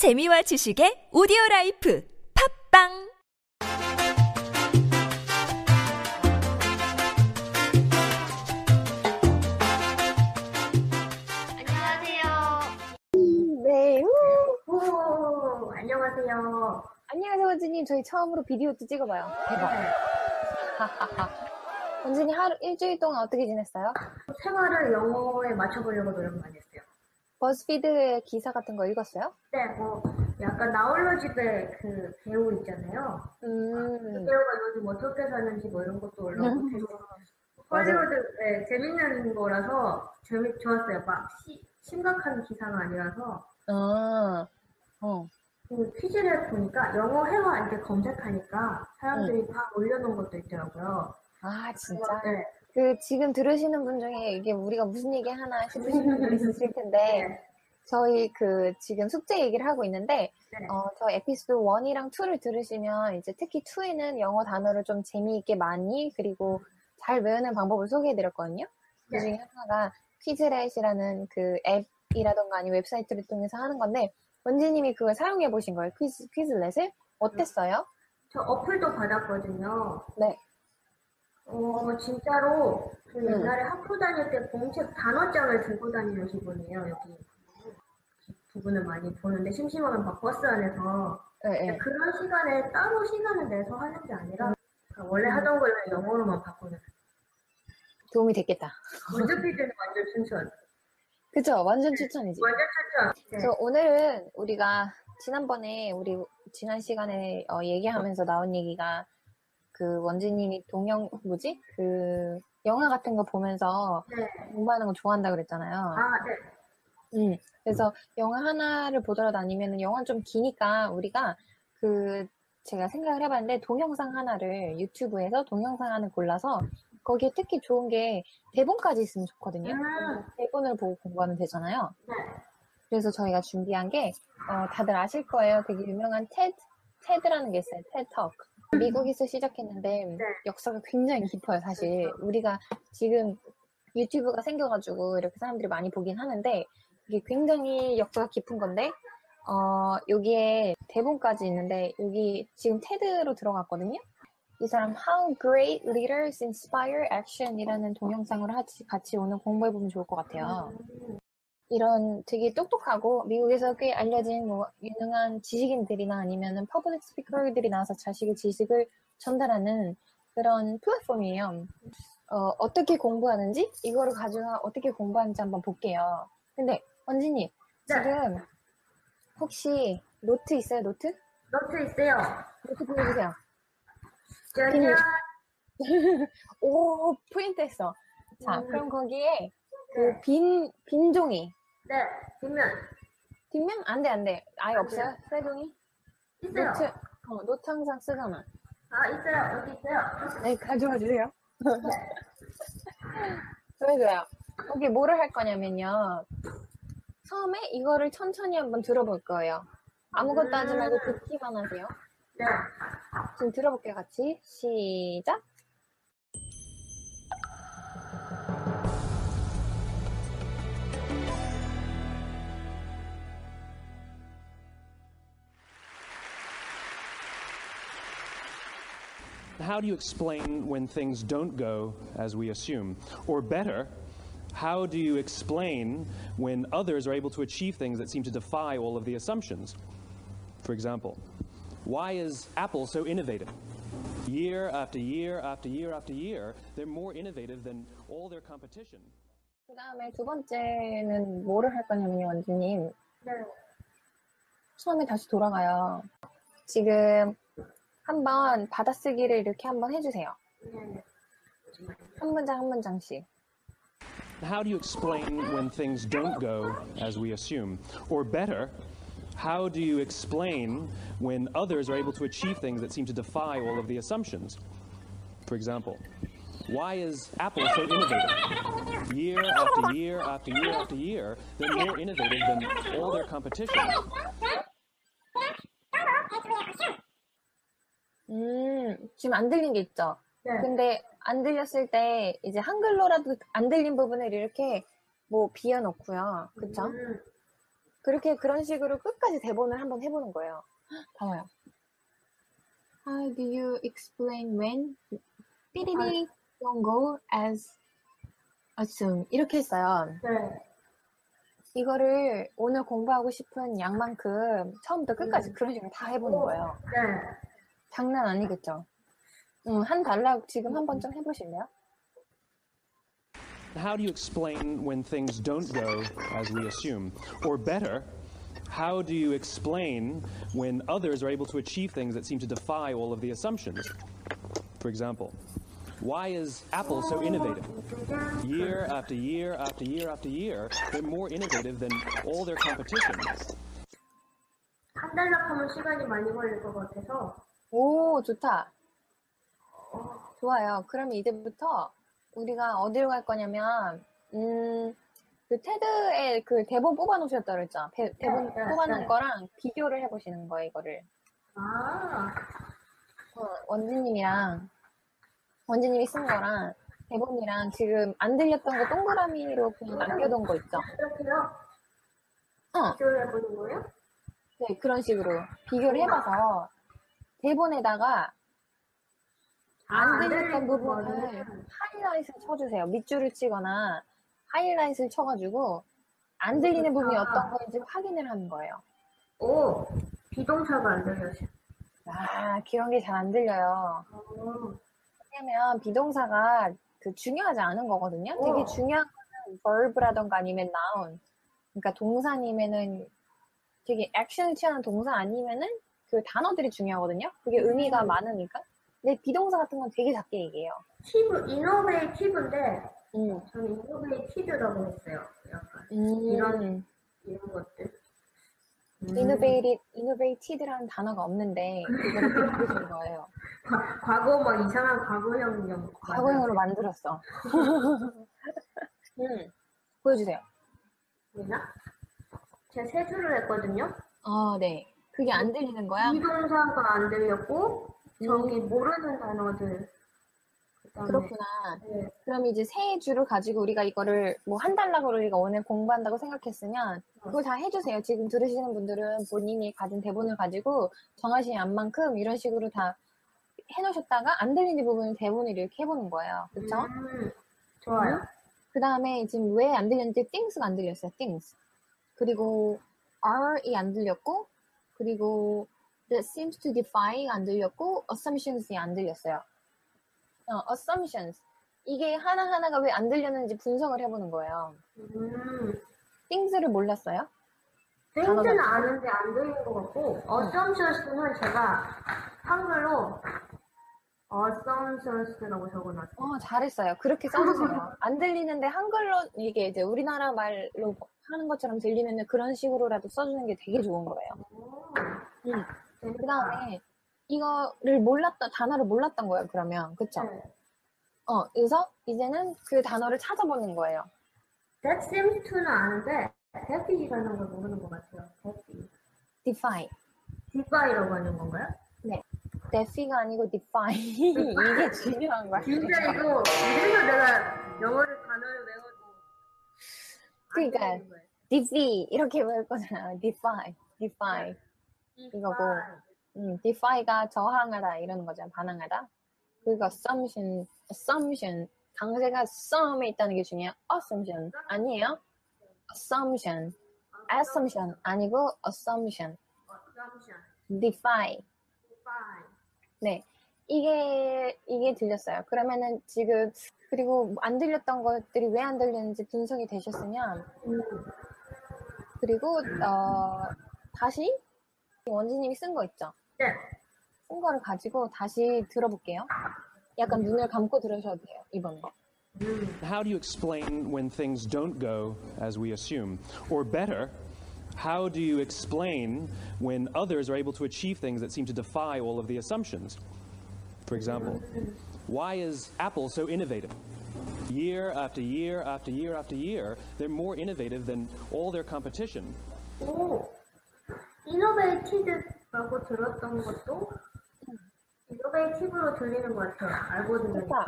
재미와 지식의 오디오 life 팟빵 안녕하세요. 네. 우! 오, 안녕하세요. 안녕하세요, 원진님. 저희 처음으로 비디오도 찍어봐요. 대박. 원진이 하루, 일주일 동안 어떻게 지냈어요? 생활을 영어에 맞춰보려고 노력 많이 했어요. 버스피드의 기사 같은 거 읽었어요? 네, 뭐 약간 나홀로 집에 그 배우 있잖아요. 그 음. 배우가 요즘 어떻게 사는지 뭐 이런 것도 올라오고 맞아요. 헐리우드 네, 재밌는 거라서 재밌 좋았어요. 막 시- 심각한 기사가 아니라서 아, 어. 그 퀴즈를 보니까 영어 회화 이렇게 검색하니까 사람들이 음. 다 올려놓은 것도 있더라고요. 아, 진짜? 네. 그, 지금 들으시는 분 중에 이게 우리가 무슨 얘기 하나 싶으신 분들 있으실 텐데, 저희 그, 지금 숙제 얘기를 하고 있는데, 네. 어, 저 에피소드 1이랑 2를 들으시면, 이제 특히 2에는 영어 단어를 좀 재미있게 많이, 그리고 잘 외우는 방법을 소개해드렸거든요. 그 중에 하나가 퀴즈렛이라는 그 앱이라던가 아니면 웹사이트를 통해서 하는 건데, 원지님이 그걸 사용해 보신 거예요, 퀴즈, 퀴즈렛을? 어땠어요? 저 어플도 받았거든요. 네. 어, 진짜로, 그 음. 옛날에 학교 다닐 때 공책 단어장을 들고 다니는 기분이에요, 여기. 부분을 많이 보는데, 심심하면 막 버스 안에서. 네, 네. 그런 시간에 따로 시간을 내서 하는 게 아니라, 그러니까 원래 하던 걸 영어로만 바꾸는. 도움이 됐겠다. 원저필드는 완전 추천. 그죠? 완전 추천이지. 완전 추천. 네. 그래서 오늘은 우리가 지난번에 우리 지난 시간에 어, 얘기하면서 나온 얘기가 그 원지님이 동영 뭐지 그 영화 같은 거 보면서 네. 공부하는 거 좋아한다 그랬잖아요. 아, 네. 음, 그래서 영화 하나를 보더라도 아니면 영화 좀 기니까 우리가 그 제가 생각을 해봤는데 동영상 하나를 유튜브에서 동영상 하나를 골라서 거기에 특히 좋은 게 대본까지 있으면 좋거든요. 음, 대본을 보고 공부하면 되잖아요. 네. 그래서 저희가 준비한 게 어, 다들 아실 거예요. 되게 유명한 TED, TED라는 게 있어요. Talk. 미국에서 시작했는데 역사가 굉장히 깊어요. 사실 우리가 지금 유튜브가 생겨가지고 이렇게 사람들이 많이 보긴 하는데 이게 굉장히 역사가 깊은 건데 어, 여기에 대본까지 있는데 여기 지금 테드로 들어갔거든요. 이 사람 How Great Leaders Inspire Action이라는 동영상을 같이, 같이 오늘 공부해보면 좋을 것 같아요. 이런 되게 똑똑하고 미국에서 꽤 알려진 뭐 유능한 지식인들이나 아니면은 public speaker들이 나와서 자신의 지식을 전달하는 그런 플랫폼이에요. 어, 어떻게 공부하는지 이거를 가지고 어떻게 공부하는지 한번 볼게요. 근데 원진님 네. 지금 혹시 노트 있어요? 노트? 노트 있어요. 노트 보여주세요. 짜잔. 오 프린트했어. 자 음. 그럼 거기에 그 빈 빈 종이 네. 뒷면. 뒷면 안 돼 안 돼 아예 안 없어요? 새 종이? 있어요. 노트 어, 노트 항상 쓰잖아. 아, 있어요. 여기 있어요. 네, 가져와 주세요. 그래서요. 거기 뭐를 할 거냐면요. 처음에 이거를 천천히 한번 들어볼 거예요. 아무것도 하지 말고 듣기만 하세요. 네. 지금 들어볼게요, 같이. 시작. How do you explain when things don't go as we assume? Or better, how do you explain when others are able to achieve things that seem to defy all of the assumptions? For example, why is Apple so innovative? Year after year after year after year, they're more innovative than all their competition. 그 다음에 두 번째는 뭐를 할 거냐면요, 원주님. 네. 처음에 다시 돌아가요. 지금 한번 받아쓰기를 이렇게 한번 해주세요. 네. 한 문장 한 문장씩. How do you explain when things don't go as we assume? Or better, how do you explain when others are able to achieve things that seem to defy all of the assumptions? For example, why is Apple so innovative? Year after year after year after year, they're more innovative than all their competition. 지금 안 들린 게 있죠? 네. 근데 안 들렸을 때 이제 한글로라도 안 들린 부분을 이렇게 뭐 비워놓고요. 그쵸? 음, 그렇게 그런 식으로 끝까지 대본을 한번 해보는 거예요. 봐봐요. How do you explain when 삐리리 don't go as assume 이렇게 했어요. 네. 이거를 오늘 공부하고 싶은 양만큼 처음부터 끝까지 음. 그런 식으로 다 해보는 거예요. 네. 장난 아니겠죠? 음, 한 달락 지금 한번 좀 해보실래요? How do you explain when things don't go as we assume? Or better, how do you explain when others are able to achieve things that seem to defy all of the assumptions? For example, why is Apple so innovative? Year after year after year after year, they're more innovative than all their competition. 한 달락 하면 시간이 많이 걸릴 것 같아서 오, 좋다. 좋아요. 그럼 이제부터 우리가 어디로 갈 거냐면, 음, 그 테드에 그 대본 뽑아놓으셨다 그랬죠? 대, 네, 네, 뽑아놓은 네. 거랑 비교를 해보시는 거예요, 이거를. 아, 어, 원지님이랑, 원지님이 쓴 거랑 대본이랑 지금 안 들렸던 거 동그라미로 그냥 남겨둔 거 있죠? 이렇게요? 어, 비교를 해보는 거예요? 네, 그런 식으로 비교를 해봐서 대본에다가 안 들렸던 부분을 하이라이트를 쳐주세요. 밑줄을 치거나 하이라이트를 쳐가지고 안 들리는 부분이 어떤 건지 확인을 하는 거예요. 오, 비동사가 안 들려요. 아, 그런 게 잘 안 들려요. 어, 왜냐면 비동사가 그 중요하지 않은 거거든요. 되게 어. 중요한 거는 verb라던가 아니면 noun. 그러니까 동사님에는 되게 액션을 취하는 동사 아니면은 그 단어들이 중요하거든요. 그게 의미가 많으니까. 근데 비동사 같은 건 되게 작게 얘기해요. 티브, 이노베이티브인데 음. 저는 이노베이티드라고 했어요. 약간 음. 이런- 이런 것들. 음. innovated, innovated라는 단어가 없는데 그걸 그렇게 거예요. 과- 과거 막 이상한 과거형 영 과거형으로 만들었어. 음. 보여주세요. 보이나? 제가 세 줄을 했거든요. 아, 네. 그게 안 들리는 거야? 비동사가 안 들렸고 저기 모르는 단어들. 그다음에 그렇구나. 네. 그럼 이제 세 줄을 가지고 우리가 이거를 뭐 한 달락으로 우리가 오늘 공부한다고 생각했으면 그걸 다 해주세요. 지금 들으시는 분들은 본인이 가진 대본을 가지고 정하신 안만큼 이런 식으로 다 해놓으셨다가 안 들리는 부분은 대본을 이렇게 해보는 거예요. 그쵸? 음, 좋아요. 그 다음에 지금 왜 안 들렸는지 things가 안 들렸어요. things. 그리고 are이 안 들렸고 그리고 that seems to defy가 안 들렸고 assumptions이 안 들렸어요. 어, assumptions. 이게 하나 하나가 왜 안 들렸는지 분석을 해보는 거예요. 음, things를 몰랐어요? 땡스는 아는데 안 들린 것 같고 assumptions는 제가 한글로 assumptions라고 적어놨어요. 어, 잘했어요. 그렇게 써주세요. 안 들리는데 한글로 이게 이제 우리나라 말로 하는 것처럼 들리면 그런 식으로라도 써주는 게 되게 좋은 거예요. 오, 음. 그 다음에 이거를 몰랐던, 단어를 몰랐던 거예요, 그러면. 그쵸? 네. 어, 그래서 이제는 그 단어를 찾아보는 거예요. That seems to는 아는데 defy라는 걸 모르는 것 같아요. defy. defy라고 하는 건가요? defy가 아니고 defy. 이게 중요한 거야. 진짜 이거 이래서 내가 영어를 단어를 외워도 안 그러니까. 거예요. defy. 이렇게 외울 거잖아. defy. defy. 이거고. 음, defy가 저항하다 이러는 거죠. 반항하다. 그리고 assumption, assumption. 강세가 assum에 있다는 게 중요해요. assumption. 아니에요? assumption. assumption. 아니고 assumption. defy. 네. 이게, 이게 들렸어요. 그러면은 지금, 그리고 안 들렸던 것들이 왜 안 들렸는지 분석이 되셨으면, 음, 그리고, 어, 다시 원지님이 쓴 거 있죠? 네. 쓴 거를 가지고 다시 들어볼게요. 약간 눈을 감고 들으셔도 돼요, 이번에. 음, How do you explain when things don't go as we assume? Or better, how do you explain when others are able to achieve things that seem to defy all of the assumptions? For example, why is Apple so innovative? Year after year after year after year, they're more innovative than all their competition. 오, 이노베이티드라고 들었던 것도 이노베이티브로 들리는 것 같아요. 알고 들으니까.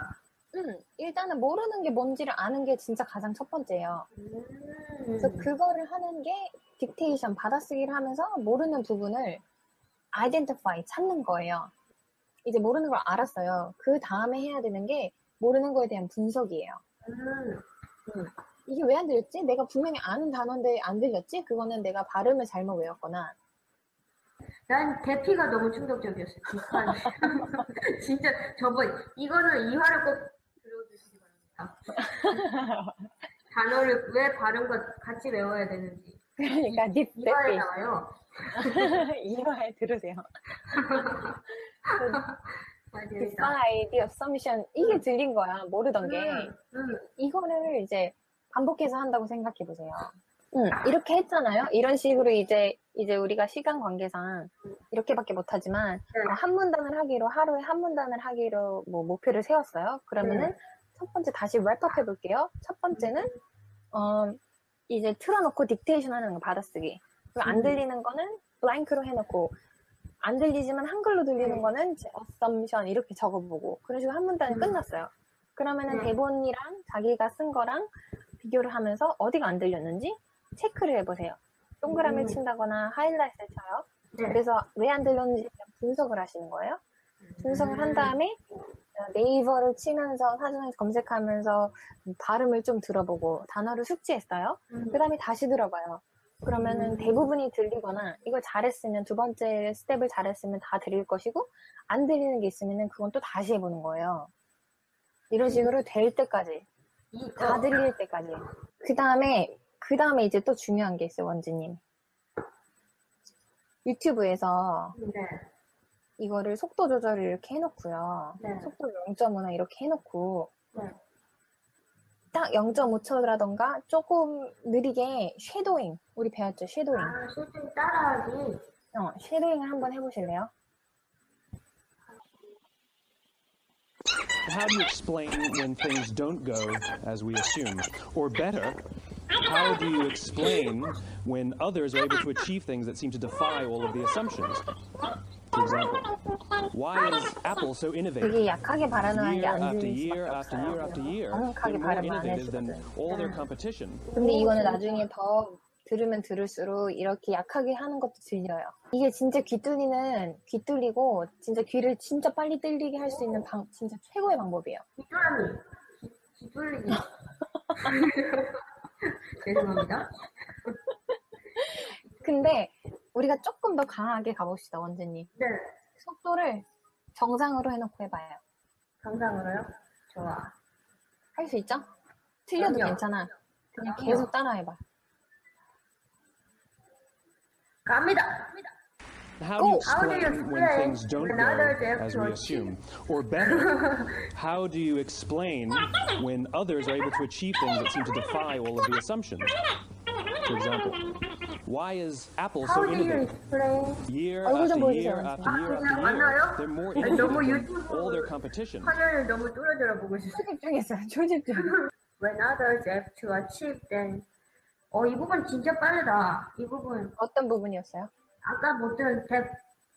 그러니까, 음, 일단은 모르는 게 뭔지를 아는 게 진짜 가장 첫 번째예요. 음, 그래서 그거를 하는 게 딕테이션 받아쓰기를 하면서 모르는 부분을 identify 찾는 거예요. 이제 모르는 걸 알았어요. 그 다음에 해야 되는 게 모르는 거에 대한 분석이에요. 음, 이게 왜 안 들렸지? 내가 분명히 아는 단어인데 안 들렸지? 그거는 내가 발음을 잘못 외웠거나 난 대피가 너무 충격적이었어요. 비슷한. 진짜 저번 이거는 이화를 꼭 들어주시기 바랍니다. 단어를 왜 발음과 같이 외워야 되는지 그러니까 딥 이화에 대피 나와요. 이화에 들으세요. the assumption 이게 들린 거야 모르던 게 음, 음, 이거를 이제 반복해서 한다고 생각해 보세요. 응, 이렇게 했잖아요. 이런 식으로 이제 이제 우리가 시간 관계상 이렇게밖에 못하지만 네. 어, 한 문단을 하기로 하루에 한 문단을 하기로 뭐 목표를 세웠어요. 그러면은 네. 첫 번째 다시 랩업 해볼게요. 첫 번째는 어, 이제 틀어놓고 딕테이션 하는 거 받아쓰기. 그리고 안 음. 들리는 거는 블랭크로 해놓고 안 들리지만 한글로 들리는 네. 거는 이제 assumption 이렇게 적어보고 그런 식으로 한 문단이 음. 끝났어요. 그러면은 네. 대본이랑 자기가 쓴 거랑 비교를 하면서 어디가 안 들렸는지 체크를 해보세요. 동그라미를 음. 친다거나 하이라이트를 쳐요. 네. 그래서 왜 안 들렸는지 분석을 하시는 거예요. 분석을 한 음. 다음에 어, 네이버를 치면서 사전에서 검색하면서 발음을 좀 들어보고 단어를 숙지했어요. 음, 그 다음에 다시 들어봐요. 그러면은 음. 대부분이 들리거나 이걸 잘했으면 두 번째 스텝을 잘했으면 다 들릴 것이고 안 들리는 게 있으면은 그건 또 다시 해보는 거예요. 이런 식으로 될 때까지 이, 다 어, 들릴 때까지. 그 다음에 그 다음에 이제 또 중요한 게 있어요, 원지님. 유튜브에서 네. 이거를 속도 조절을 이렇게 해놓고요. 네. 속도 0.5나 이렇게 해놓고 네. 딱 0.5초라던가 조금 느리게 shadowing 우리 배웠죠 shadowing 아, 실제 따라하기. 어, shadowing을 한번 해보실래요? How do you explain when things don't go as we assume? Or better, how do you explain when others are able to achieve things that seem to defy all of the assumptions? For example, why is Apple so innovative? Year 안 after year after year after year, they're more innovative than all their competition. 근데 이거는 나중에 더 들으면 들을수록 이렇게 약하게 하는 것도 들려요. 이게 진짜 귀 뚫리는 귀 뚫리고 진짜 귀를 진짜 빨리 뚫리게 할 수 있는 방, 진짜 최고의 방법이에요. 귀뚜라미. 귀- 귀뚫리기. 죄송합니다. 근데 우리가 조금 더 강하게 가봅시다, 원재님. 네. 속도를 정상으로 해놓고 해봐요. 정상으로요? 좋아. 할 수 있죠? 틀려도 그럼요. 괜찮아. 그냥 그럼요. 계속 따라해봐. 갑니다. Go. How do you explain when explain things don't when go others have as to we achieve? assume? Or better, how do you explain when others are able to achieve things that seem to defy all of the assumptions? For example, why is Apple How so do you innovative? explain? Year 얼굴 좀 after 보여주세요, year 원장님. after 아, year 그냥 after 맞나요? year, they're more 아니, innovative 너무 than 유튜브 all their competition. 화면을 너무 뚫어져라 보고 있어요. 초집중했어요, 초집중. When others have to achieve then. 어, 이 부분 진짜 빠르다. 이 부분. 어떤 부분이었어요? 아까 못들은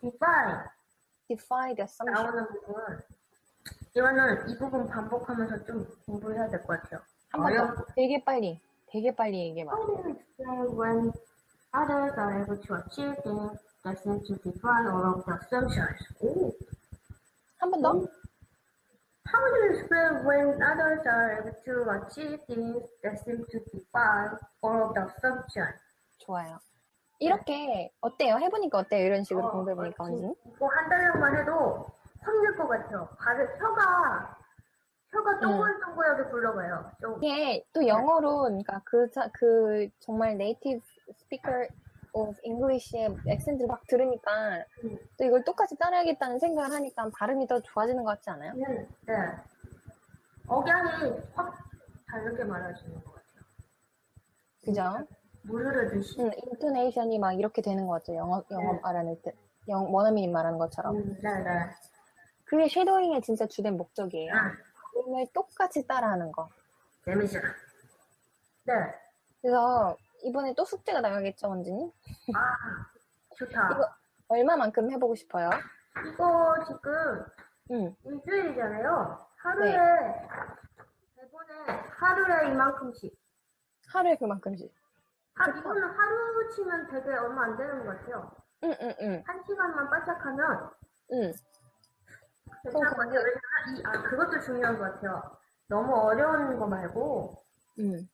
defy defy the assumption. 나오는 부분. 이거는 이 부분 반복하면서 좀 공부해야 될 것 같아요. 한번 어려운 더. 되게 빨리, 되게 빨리 얘기해 봐. How do you explain when others are able to achieve things that seem to defy all of the assumptions? 오. 한번 더? How do you explain when others are able to achieve things that seem to defy all of the assumptions? 좋아요. 이렇게 어때요? 해보니까 어때요? 이런 식으로 어, 공부해보니까 어, 원진? 이거 한 달력만 해도 확 늘 것 같아요. 발을 혀가 혀가 동글동글하게 굴러가요. 좀 이게 또 영어로, 그러니까 그, 자- 그 정말 네이티브 스피커 of English의 액센트를 막 들으니까 음. 또 이걸 똑같이 따라야겠다는 생각을 하니까 발음이 더 좋아지는 것 같지 않아요? 네, 네. 억양이 확 다르게 말하시는 것 같아요. 그죠? 물 흐르듯이. 음, 인토네이션이 막 이렇게 되는 것 같죠. 영어, 영어 네. 말하는 때. 영, 원어민이 말하는 것처럼. 음, 네, 네. 그게 쉐도잉의 진짜 주된 목적이에요. 아, 발음을 똑같이 따라하는 거. 재밌어. 네. 그래서 이번에 또 숙제가 나가겠죠, 원진이? 아, 좋다. 이거 얼마만큼 해보고 싶어요? 이거 지금 응. 일주일이잖아요. 하루에 네. 대본에 하루에 이만큼씩. 하루에 그만큼씩. 하, 이거는 하루 치면 되게 얼마 안 되는 것 같아요. 응, 응, 응, 한 시간만 바짝하면 응. 괜찮을 것 같아요. 왜냐면 이, 아, 그것도 중요한 것 같아요. 너무 어려운 거 말고, 응,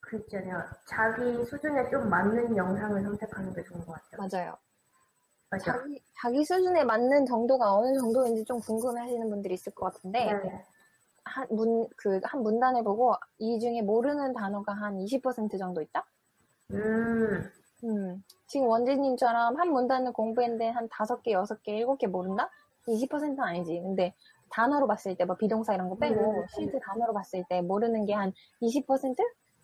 그 있잖아요. 자기 수준에 좀 맞는 영상을 선택하는 게 좋은 것 같아요. 맞아요. 맞아. 자기, 자기 수준에 맞는 정도가 어느 정도인지 좀 궁금해 하시는 분들이 있을 것 같은데, 네. 한 문, 그, 한 문단을 보고 이 중에 모르는 단어가 한 20% 정도 있다? 음, 음. 지금 원진님처럼 한 문단을 공부했는데 한 다섯 개, 여섯 개, 일곱 개 모른다? 20%는 아니지. 근데 단어로 봤을 때, 뭐 비동사 이런 거 빼고, 음. 실제 단어로 봤을 때 모르는 게 한 20%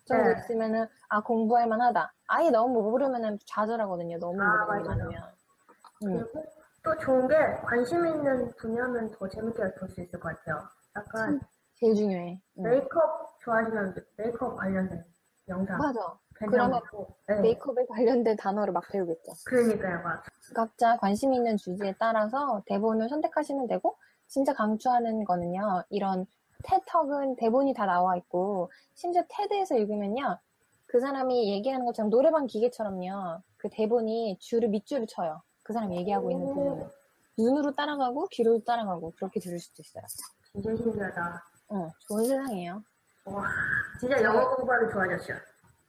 정도 네. 있으면은, 아, 공부할 만하다. 아예 너무 모르면은 좌절하거든요. 너무 아, 모르는. 많으면. 음. 그리고 또 좋은 게 관심 있는 분야면 더 재밌게 볼 수 있을 것 같아요. 약간 제일 중요해. 음. 메이크업 좋아하시면 메이크업 관련된 영상 맞아. 같고. 네. 메이크업에 관련된 단어를 막 배우겠죠. 그러니까요, 막. 각자 관심 있는 주제에 따라서 대본을 선택하시면 되고, 진짜 강추하는 거는요, 이런 테턱은 대본이 다 나와 있고, 심지어 테드에서 읽으면요, 그 사람이 얘기하는 것처럼 노래방 기계처럼요, 그 대본이 줄을 밑줄을 쳐요. 그 사람이 얘기하고 있는 오. 부분을. 눈으로 따라가고, 귀로 따라가고, 그렇게 들을 수도 있어요. 진짜 신기하다. 어, 좋은 세상이에요. 와, 진짜 영어 공부하기 좋아졌죠.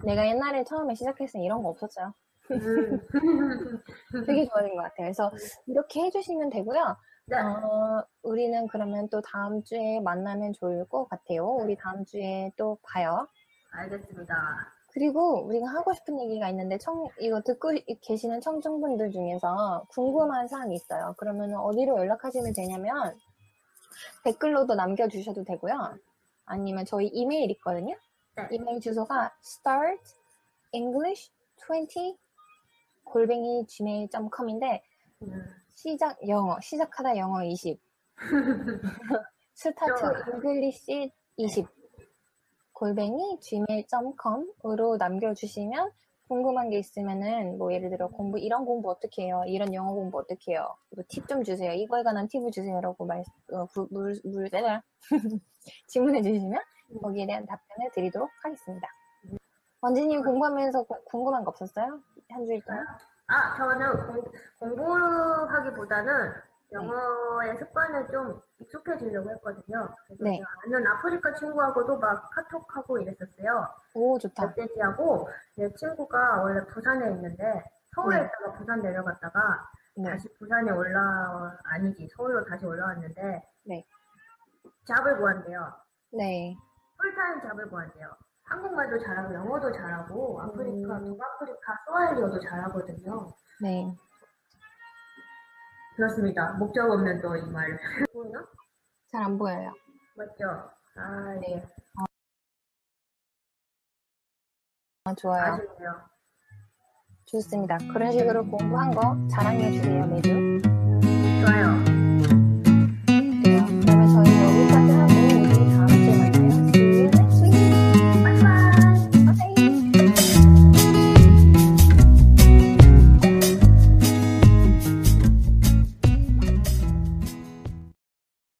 내가 옛날에 처음에 시작했을 때 이런 거 없었어요. 음. 되게 좋아진 것 같아요. 그래서 이렇게 해주시면 되고요. 네. 어, 우리는 그러면 또 다음 주에 만나면 좋을 것 같아요. 우리 다음 주에 또 봐요. 알겠습니다. 그리고 우리가 하고 싶은 얘기가 있는데, 청, 이거 듣고 계시는 청중분들 중에서 궁금한 사항이 있어요. 그러면 어디로 연락하시면 되냐면, 댓글로도 남겨주셔도 되고요. 아니면 저희 이메일 있거든요. 네. 이메일 주소가 start english 20 골뱅이 gmail.com인데, 음. 시작 영어, 시작하다 영어 20. start 좋아. English 20. 골뱅이 gmail.com으로 남겨주시면 궁금한 게 있으면은 뭐 예를 들어 공부 이런 공부 어떻게 해요? 이런 영어 공부 어떻게 해요? 팁 좀 주세요. 이거에 관한 팁을 주세요라고 말, 어, 구- 물, 물, 떼라. 질문해 주시면 거기에 대한 답변을 드리도록 하겠습니다. 원진님 공부하면서 고- 궁금한 거 없었어요? 한 주일 동안? 아, 저는 공, 공부하기보다는 영어의 습관을 좀 익숙해지려고 했거든요. 그래서 네. 아는 아프리카 친구하고도 막 카톡하고 이랬었어요. 오, 좋다. 메시지하고 내 친구가 원래 부산에 있는데 서울에 네. 있다가 부산 내려갔다가 네. 다시 부산에 올라 아니지 서울로 다시 올라왔는데 네. 잡을 구한대요. 네. 풀타임 잡을 구한대요. 한국말도 잘하고 영어도 잘하고 아프리카 음. 북아프리카 스와힐리어도 잘하거든요. 네. 그렇습니다. 목적 없는 또 이 말. 보이나? 잘 안 보여요. 맞죠? 아, 네. 아, 좋아요. 아쉽네요. 좋습니다. 그런 식으로 공부한 거 자랑해 주세요, 매주.